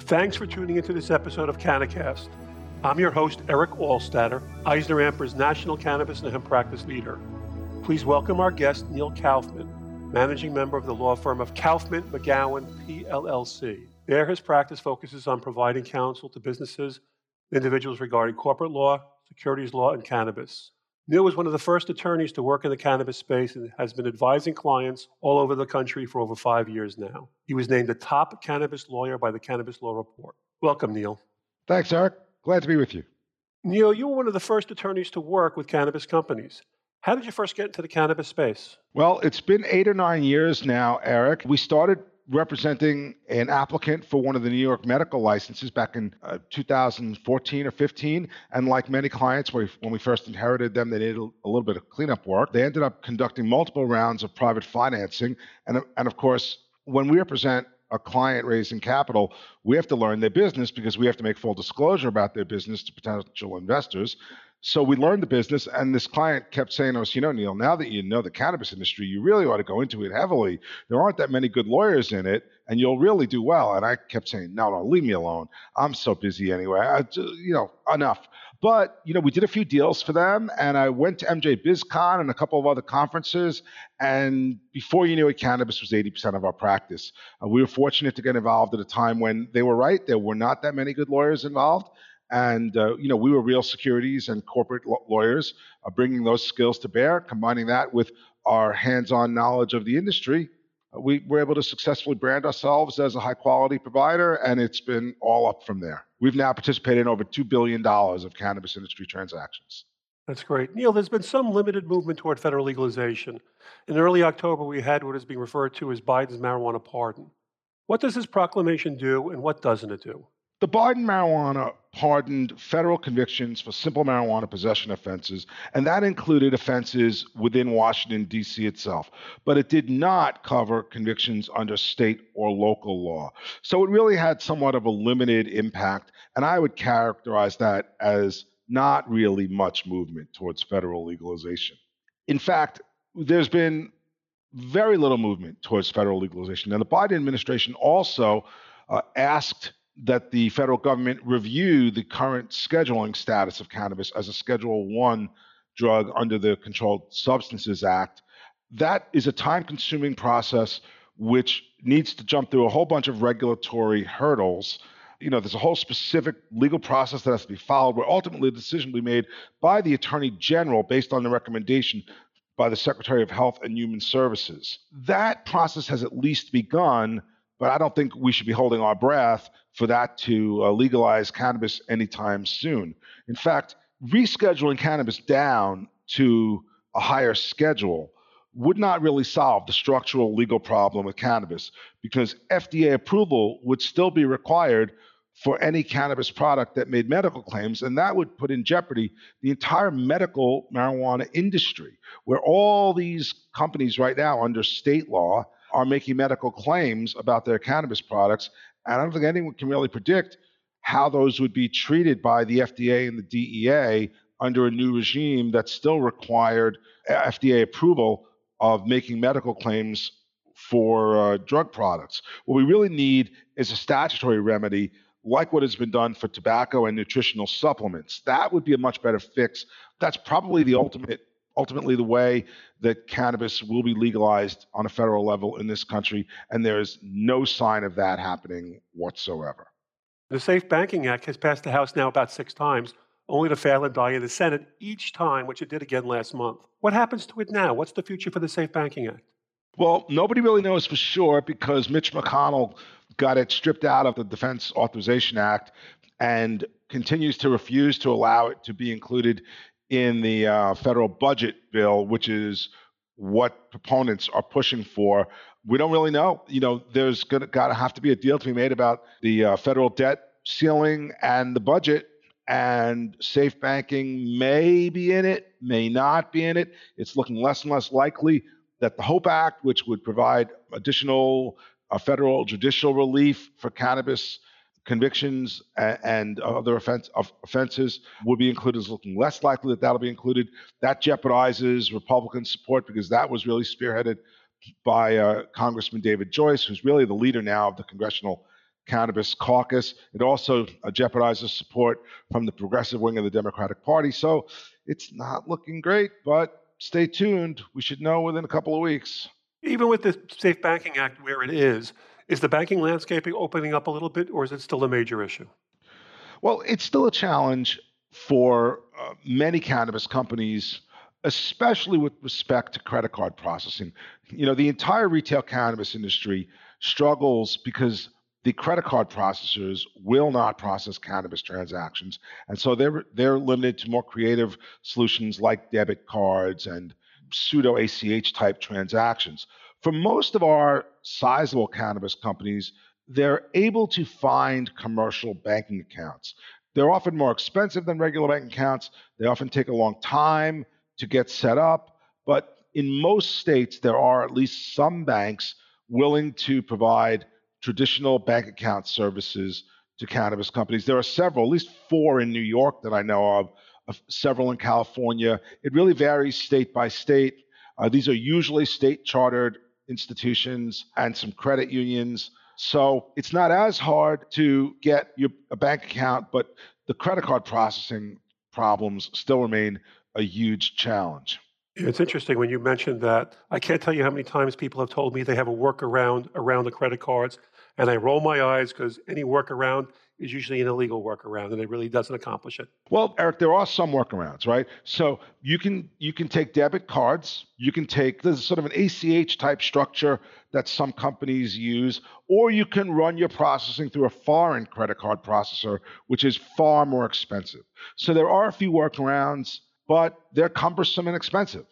Thanks for tuning into this episode of CannaCast. I'm your host, Eric Altstadter, Eisner Amper's National Cannabis and Hemp Practice Leader. Please welcome our guest, Neil Kaufman, managing member of the law firm of Kaufman McGowan PLLC. There, his practice focuses on providing counsel to businesses and individuals regarding corporate law, securities law, and cannabis. Neil was one of the first attorneys to work in the cannabis space and has been advising clients all over the country for over five years now. He was named the top cannabis lawyer by the Cannabis Law Report. Welcome, Neil. Thanks, Eric. Glad to be with you. Neil, you were one of the first attorneys to work with cannabis companies. How did you first get into the cannabis space? Well, it's been eight or nine years now, Eric. We started representing an applicant for one of the New York medical licenses back in uh, 2014 or 15. And like many clients, when we first inherited them, they needed a little bit of cleanup work. They ended up conducting multiple rounds of private financing. And, and of course, when we represent a client raising capital, we have to learn their business because we have to make full disclosure about their business to potential investors. So we learned the business, and this client kept saying to us, you know, Neil, now that you know the cannabis industry, you really ought to go into it heavily. There aren't that many good lawyers in it, and you'll really do well. And I kept saying, no, no, leave me alone. I'm so busy anyway. I, you know, enough. But you know, we did a few deals for them, and I went to MJ BizCon and a couple of other conferences. And before you knew it, cannabis was 80% of our practice. Uh, we were fortunate to get involved at a time when they were right. There were not that many good lawyers involved. And uh, you know, we were real securities and corporate lawyers, uh, bringing those skills to bear, combining that with our hands-on knowledge of the industry. Uh, we were able to successfully brand ourselves as a high-quality provider, and it's been all up from there. We've now participated in over two billion dollars of cannabis industry transactions. That's great. Neil, there's been some limited movement toward federal legalization. In early October, we had what is being referred to as Biden's marijuana pardon. What does this proclamation do, and what doesn't it do? The Biden marijuana pardoned federal convictions for simple marijuana possession offenses, and that included offenses within Washington, D.C. itself. But it did not cover convictions under state or local law. So it really had somewhat of a limited impact, and I would characterize that as not really much movement towards federal legalization. In fact, there's been very little movement towards federal legalization. And the Biden administration also uh, asked that the federal government review the current scheduling status of cannabis as a Schedule One drug under the Controlled Substances Act. That is a time-consuming process which needs to jump through a whole bunch of regulatory hurdles. You know, there's a whole specific legal process that has to be followed, where ultimately the decision will be made by the Attorney General based on the recommendation by the Secretary of Health and Human Services. That process has at least begun but I don't think we should be holding our breath for that to uh, legalize cannabis anytime soon. In fact, rescheduling cannabis down to a higher schedule would not really solve the structural legal problem with cannabis because FDA approval would still be required for any cannabis product that made medical claims, and that would put in jeopardy the entire medical marijuana industry, where all these companies right now under state law are making medical claims about their cannabis products. And I don't think anyone can really predict how those would be treated by the FDA and the DEA under a new regime that still required FDA approval of making medical claims for uh, drug products. What we really need is a statutory remedy like what has been done for tobacco and nutritional supplements. That would be a much better fix. That's probably the ultimate ultimately the way that cannabis will be legalized on a federal level in this country, and there's no sign of that happening whatsoever. The Safe Banking Act has passed the House now about six times, only to fail and die in the Senate each time, which it did again last month. What happens to it now? What's the future for the Safe Banking Act? Well, nobody really knows for sure because Mitch McConnell got it stripped out of the Defense Authorization Act and continues to refuse to allow it to be included in the uh, federal budget bill, which is what proponents are pushing for. We don't really know. You know, there's gonna gotta have to be a deal to be made about the uh, federal debt ceiling and the budget. And safe banking may be in it, may not be in it. It's looking less and less likely that the HOPE Act, which would provide additional uh, federal judicial relief for cannabis convictions and other offense, offenses would be included is looking less likely that that'll be included. That jeopardizes Republican support because that was really spearheaded by uh, Congressman David Joyce, who's really the leader now of the Congressional Cannabis Caucus. It also uh, jeopardizes support from the progressive wing of the Democratic Party. So it's not looking great, but stay tuned. We should know within a couple of weeks. Even with the Safe Banking Act where it is, is the banking landscape opening up a little bit, or is it still a major issue? Well, it's still a challenge for uh, many cannabis companies, especially with respect to credit card processing. You know, the entire retail cannabis industry struggles because the credit card processors will not process cannabis transactions, and so they're they're limited to more creative solutions like debit cards and pseudo ACH type transactions. For most of our sizable cannabis companies, they're able to find commercial banking accounts. They're often more expensive than regular bank accounts. They often take a long time to get set up, but in most states, there are at least some banks willing to provide traditional bank account services to cannabis companies. There are several, at least four in New York that I know of, of several in California. It really varies state by state. Uh, these are usually state chartered institutions and some credit unions. So it's not as hard to get your, a bank account, but the credit card processing problems still remain a huge challenge. It's interesting when you mentioned that. I can't tell you how many times people have told me they have a workaround around the credit cards, and I roll my eyes because any workaround is usually an illegal workaround, and it really doesn't accomplish it. Well, Eric, there are some workarounds, right? So you can you can take debit cards, you can take there's sort of an ACH type structure that some companies use, or you can run your processing through a foreign credit card processor, which is far more expensive. So there are a few workarounds but they're cumbersome and expensive.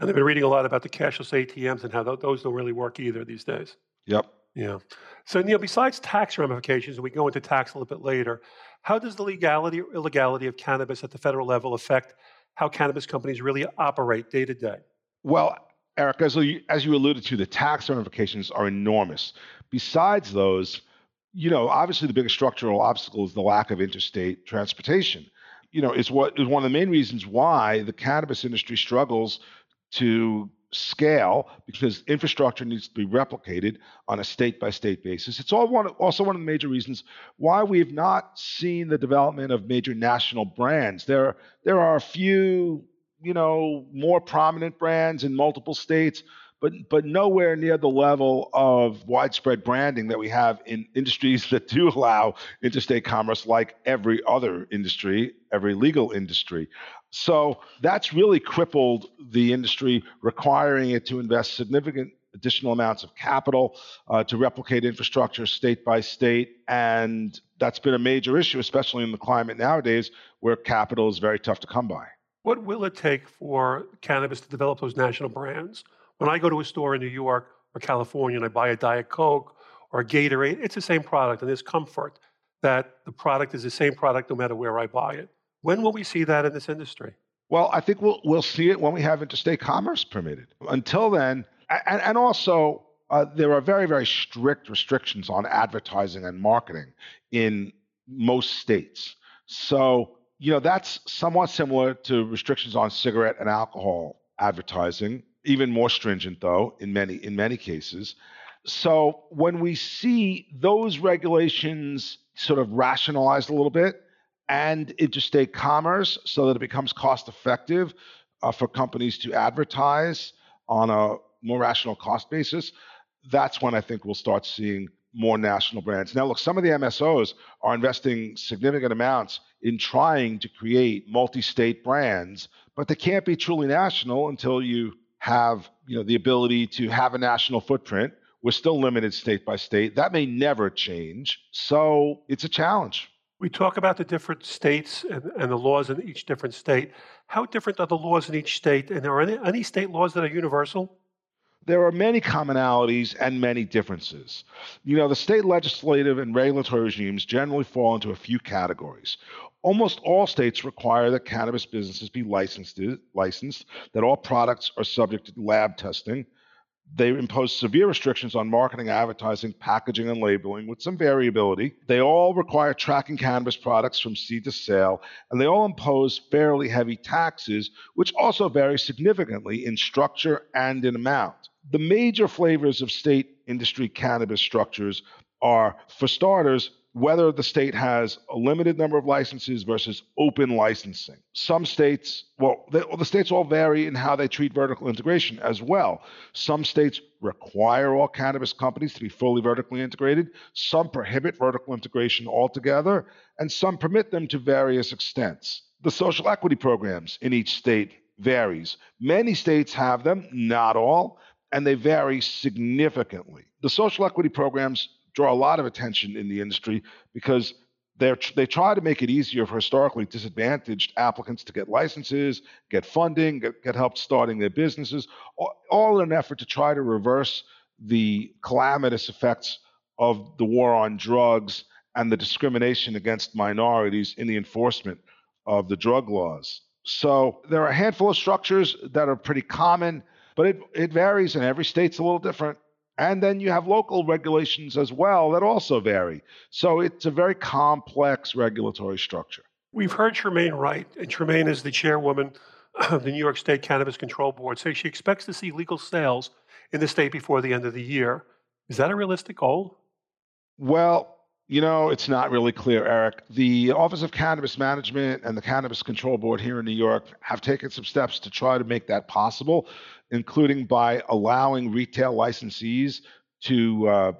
And I've been reading a lot about the cashless ATMs and how those don't really work either these days. Yep. Yeah. So, Neil, besides tax ramifications, and we go into tax a little bit later, how does the legality or illegality of cannabis at the federal level affect how cannabis companies really operate day to day? Well, Eric, as you, as you alluded to, the tax ramifications are enormous. Besides those, you know, obviously the biggest structural obstacle is the lack of interstate transportation you know, is what is one of the main reasons why the cannabis industry struggles to scale because infrastructure needs to be replicated on a state by state basis. It's all one, also one of the major reasons why we have not seen the development of major national brands. There, there are a few, you know, more prominent brands in multiple states, but but nowhere near the level of widespread branding that we have in industries that do allow interstate commerce, like every other industry, every legal industry. So that's really crippled the industry, requiring it to invest significant additional amounts of capital uh, to replicate infrastructure state by state. And that's been a major issue, especially in the climate nowadays where capital is very tough to come by. What will it take for cannabis to develop those national brands? When I go to a store in New York or California and I buy a Diet Coke or a Gatorade, it's the same product, and there's comfort that the product is the same product no matter where I buy it. When will we see that in this industry? Well, I think we'll we'll see it when we have interstate commerce permitted. Until then, and, and also uh, there are very very strict restrictions on advertising and marketing in most states. So you know that's somewhat similar to restrictions on cigarette and alcohol advertising even more stringent though in many in many cases. So when we see those regulations sort of rationalized a little bit and interstate commerce so that it becomes cost effective uh, for companies to advertise on a more rational cost basis, that's when I think we'll start seeing more national brands. Now, look, some of the MSOs are investing significant amounts in trying to create multi state brands, but they can't be truly national until you have you know the ability to have a national footprint. We're still limited state by state. That may never change. So it's a challenge. We talk about the different states and, and, the laws in each different state. How different are the laws in each state? And are any, any state laws that are universal? There are many commonalities and many differences. You know, the state legislative and regulatory regimes generally fall into a few categories. Almost all states require that cannabis businesses be licensed, licensed, that all products are subject to lab testing. They impose severe restrictions on marketing, advertising, packaging, and labeling with some variability. They all require tracking cannabis products from seed to sale, and they all impose fairly heavy taxes, which also vary significantly in structure and in amount. The major flavors of state industry cannabis structures are, for starters, whether the state has a limited number of licenses versus open licensing. Some states, well, the, well, the states all vary in how they treat vertical integration as well. Some states require all cannabis companies to be fully vertically integrated, some prohibit vertical integration altogether, and some permit them to various extents. The social equity programs in each state varies. Many states have them, not all, and they vary significantly. The social equity programs draw a lot of attention in the industry because they try to make it easier for historically disadvantaged applicants to get licenses, get funding, get, get help starting their businesses, all in an effort to try to reverse the calamitous effects of the war on drugs and the discrimination against minorities in the enforcement of the drug laws. So there are a handful of structures that are pretty common, but it, it varies and every state's a little different. And then you have local regulations as well that also vary. So it's a very complex regulatory structure. We've heard Tremaine Wright, and Tremaine is the chairwoman of the New York State Cannabis Control Board, say she expects to see legal sales in the state before the end of the year. Is that a realistic goal? Well, you know, it's not really clear, Eric. The Office of Cannabis Management and the Cannabis Control Board here in New York have taken some steps to try to make that possible, including by allowing retail licensees to uh,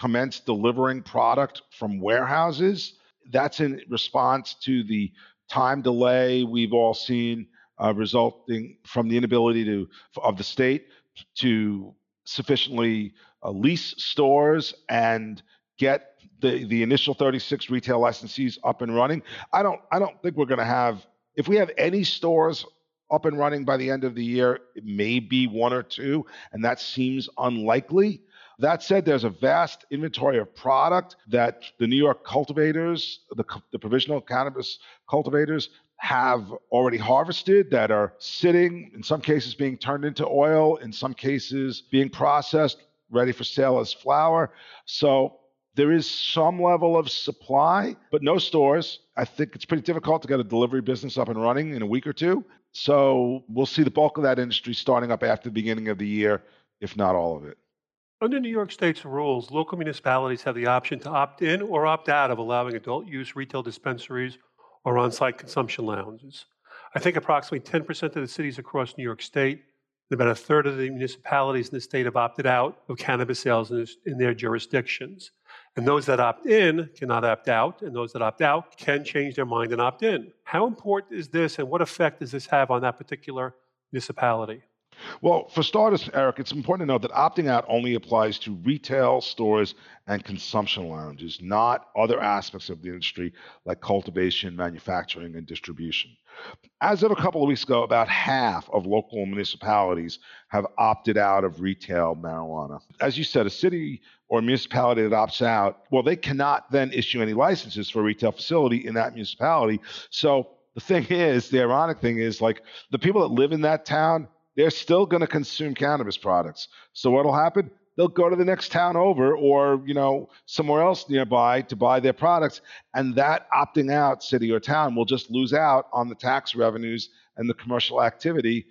commence delivering product from warehouses. That's in response to the time delay we've all seen uh, resulting from the inability to of the state to sufficiently uh, lease stores and get the, the initial 36 retail licensees up and running. I don't I don't think we're going to have if we have any stores up and running by the end of the year, it may be one or two, and that seems unlikely. That said, there's a vast inventory of product that the New York cultivators, the, the provisional cannabis cultivators, have already harvested that are sitting, in some cases being turned into oil, in some cases being processed, ready for sale as flower. So there is some level of supply, but no stores. I think it's pretty difficult to get a delivery business up and running in a week or two. So we'll see the bulk of that industry starting up after the beginning of the year, if not all of it. Under New York State's rules, local municipalities have the option to opt in or opt out of allowing adult use retail dispensaries or on site consumption lounges. I think approximately 10% of the cities across New York State and about a third of the municipalities in the state have opted out of cannabis sales in, in their jurisdictions. And those that opt in cannot opt out, and those that opt out can change their mind and opt in. How important is this, and what effect does this have on that particular municipality? Well, for starters, Eric, it's important to note that opting out only applies to retail stores and consumption lounges, not other aspects of the industry like cultivation, manufacturing, and distribution. As of a couple of weeks ago, about half of local municipalities have opted out of retail marijuana. As you said, a city or municipality that opts out, well, they cannot then issue any licenses for a retail facility in that municipality. So the thing is, the ironic thing is, like the people that live in that town, they're still going to consume cannabis products. So what'll happen? They'll go to the next town over or, you know, somewhere else nearby to buy their products. And that opting out city or town will just lose out on the tax revenues and the commercial activity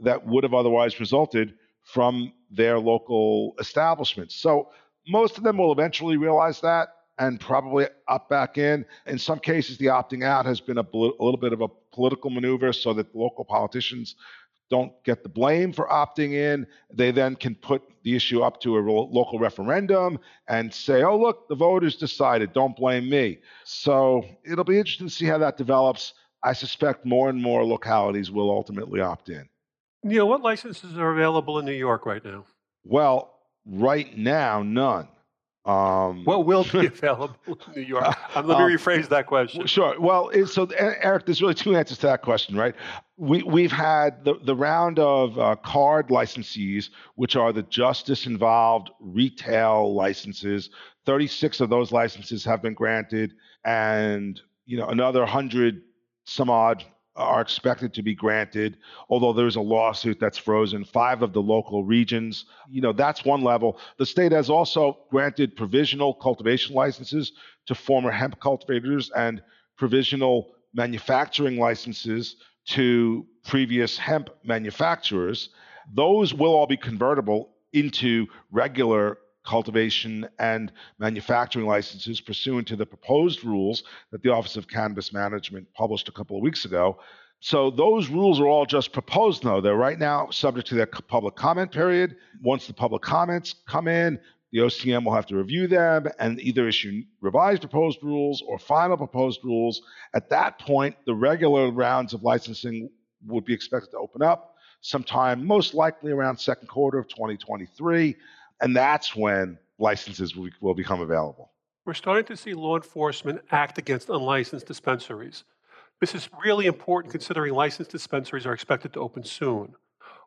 that would have otherwise resulted from their local establishments. So most of them will eventually realize that and probably opt back in. In some cases, the opting out has been a, a little bit of a political maneuver so that local politicians don't get the blame for opting in. They then can put the issue up to a local referendum and say, oh, look, the voters decided, don't blame me. So it'll be interesting to see how that develops. I suspect more and more localities will ultimately opt in. Neil, what licenses are available in New York right now? Well, Right now, none. Um, what will be available in New York? Um, let me um, rephrase that question. Sure. Well, so Eric, there's really two answers to that question, right? We, we've had the, the round of uh, CAURD licensees, which are the justice involved retail licenses. 36 of those licenses have been granted, and you know another 100 some odd are expected to be granted, although there's a lawsuit that's frozen. Five of the local regions, you know, that's one level. The state has also granted provisional cultivation licenses to former hemp cultivators and provisional manufacturing licenses to previous hemp manufacturers. Those will all be convertible into regular cultivation, and manufacturing licenses pursuant to the proposed rules that the Office of Cannabis Management published a couple of weeks ago. So those rules are all just proposed, though. They're right now subject to their public comment period. Once the public comments come in, the OCM will have to review them and either issue revised proposed rules or final proposed rules. At that point, the regular rounds of licensing would be expected to open up sometime, most likely around second quarter of 2023. And that's when licenses will, will become available. We're starting to see law enforcement act against unlicensed dispensaries. This is really important considering licensed dispensaries are expected to open soon.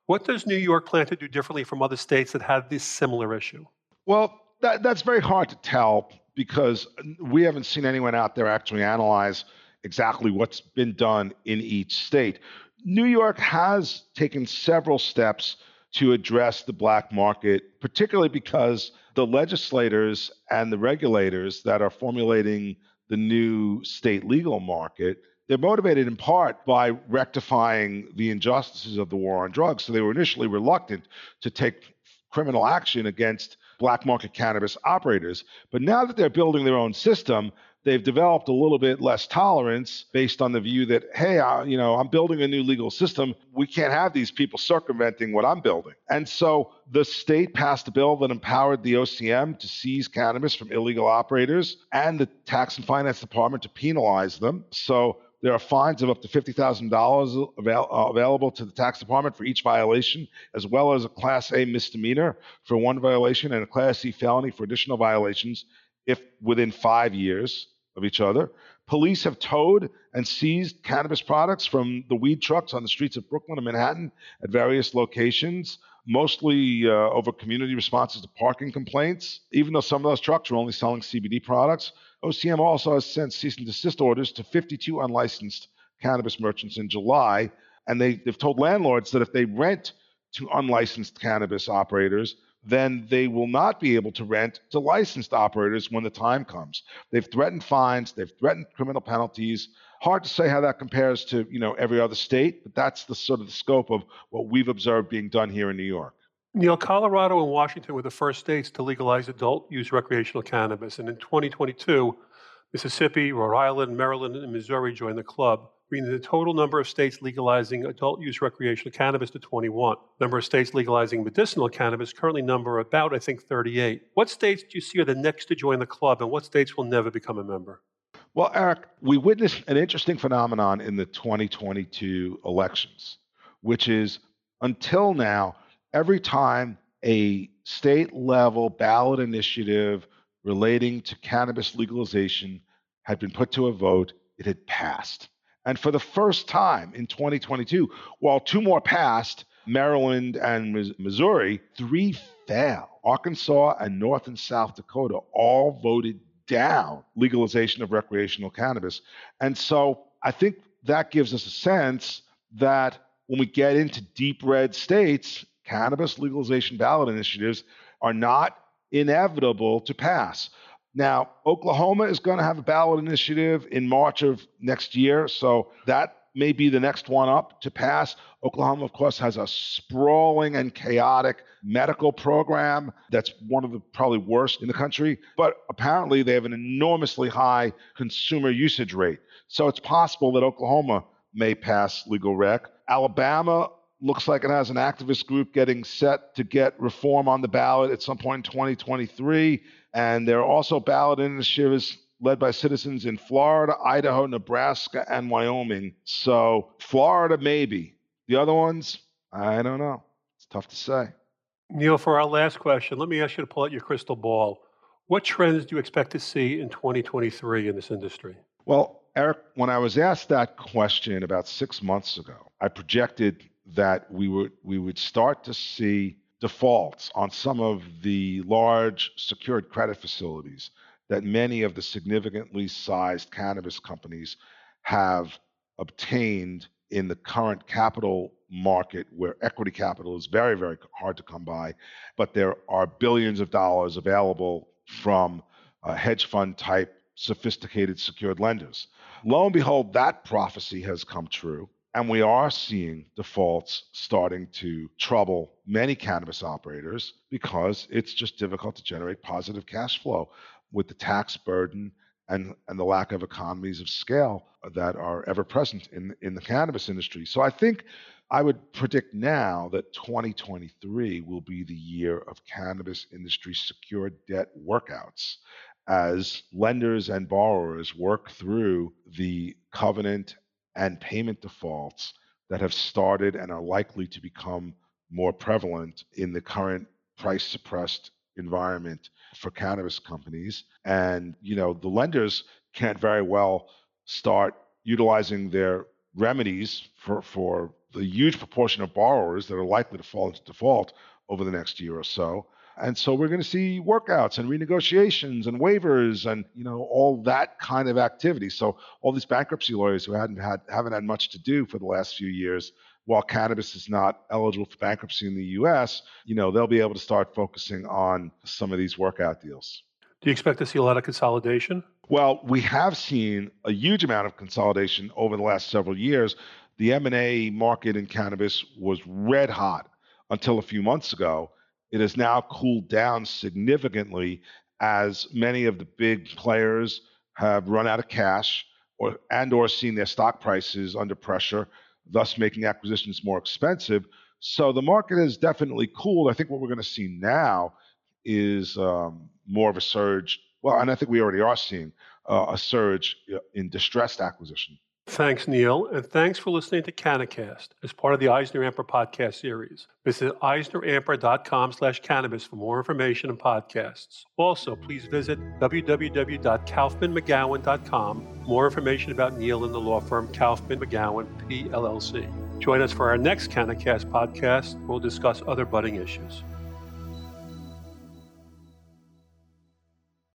What does New York plan to do differently from other states that have this similar issue? Well, that, that's very hard to tell because we haven't seen anyone out there actually analyze exactly what's been done in each state. New York has taken several steps to address the black market, particularly because the legislators and the regulators that are formulating the new state legal market they're motivated in part by rectifying the injustices of the war on drugs. So they were initially reluctant to take criminal action against black market cannabis operators. But now that they're building their own system, they've developed a little bit less tolerance based on the view that, hey, I, you know, I'm building a new legal system. We can't have these people circumventing what I'm building. And so the state passed a bill that empowered the OCM to seize cannabis from illegal operators and the tax and finance department to penalize them. So there are fines of up to $50,000 avail- uh, available to the tax department for each violation, as well as a Class A misdemeanor for one violation and a Class C felony for additional violations if within five years of each other. Police have towed and seized cannabis products from the weed trucks on the streets of Brooklyn and Manhattan at various locations, mostly uh, over community responses to parking complaints. Even though some of those trucks were only selling CBD products, OCM also has sent cease and desist orders to 52 unlicensed cannabis merchants in July, and they, they've told landlords that if they rent to unlicensed cannabis operators, then they will not be able to rent to licensed operators when the time comes. They've threatened fines, they've threatened criminal penalties. Hard to say how that compares to, you know, every other state, but that's the sort of the scope of what we've observed being done here in New York. Neil, Colorado and Washington were the first states to legalize adult use recreational cannabis, and in 2022, Mississippi, Rhode Island, Maryland, and Missouri joined the club bringing the total number of states legalizing adult use recreational cannabis to 21. Number of states legalizing medicinal cannabis currently number about, I think, 38. What states do you see are the next to join the club, and what states will never become a member? Well, Eric, we witnessed an interesting phenomenon in the 2022 elections, which is until now, every time a state level ballot initiative relating to cannabis legalization had been put to a vote, it had passed. And for the first time in 2022, while two more passed, Maryland and Missouri, three fell. Arkansas and North and South Dakota all voted down legalization of recreational cannabis. And so I think that gives us a sense that when we get into deep red states, cannabis legalization ballot initiatives are not inevitable to pass. Now, Oklahoma is going to have a ballot initiative in March of next year, so that may be the next one up to pass. Oklahoma, of course, has a sprawling and chaotic medical program that's one of the probably worst in the country, but apparently they have an enormously high consumer usage rate. So it's possible that Oklahoma may pass legal rec. Alabama looks like it has an activist group getting set to get reform on the ballot at some point in 2023. And there are also ballot initiatives led by citizens in Florida, Idaho, Nebraska, and Wyoming. So, Florida, maybe. The other ones, I don't know. It's tough to say. Neil, for our last question, let me ask you to pull out your crystal ball. What trends do you expect to see in 2023 in this industry? Well, Eric, when I was asked that question about six months ago, I projected that we would we would start to see defaults on some of the large secured credit facilities that many of the significantly sized cannabis companies have obtained in the current capital market where equity capital is very very hard to come by but there are billions of dollars available from uh, hedge fund type sophisticated secured lenders. Lo and behold that prophecy has come true And we are seeing defaults starting to trouble many cannabis operators because it's just difficult to generate positive cash flow with the tax burden and, and the lack of economies of scale that are ever present in, in the cannabis industry. So I think I would predict now that 2023 will be the year of cannabis industry secured debt workouts as lenders and borrowers work through the covenant and payment defaults that have started and are likely to become more prevalent in the current price suppressed environment for cannabis companies. And you know the lenders can't very well start utilizing their remedies for for the huge proportion of borrowers that are likely to fall into default over the next year or so and so we're going to see workouts and renegotiations and waivers and you know all that kind of activity. So all these bankruptcy lawyers who hadn't had haven't had much to do for the last few years, while cannabis is not eligible for bankruptcy in the U.S., you know they'll be able to start focusing on some of these workout deals. Do you expect to see a lot of consolidation? Well, we have seen a huge amount of consolidation over the last several years. The M&A market in cannabis was red hot until a few months ago it has now cooled down significantly as many of the big players have run out of cash or and or seen their stock prices under pressure, thus making acquisitions more expensive. So the market has definitely cooled. I think what we're going to see now is um, more of a surge. Well, and I think we already are seeing uh, a surge in distressed acquisition. Thanks, Neil, and thanks for listening to Canacast as part of the EisnerAmper podcast series. Visit eisneramper.com slash cannabis for more information and podcasts. Also, please visit www.kaufmanmcgowan.com for more information about Neil and the law firm Kaufman McGowan, PLLC. Join us for our next Canacast podcast. We'll discuss other budding issues.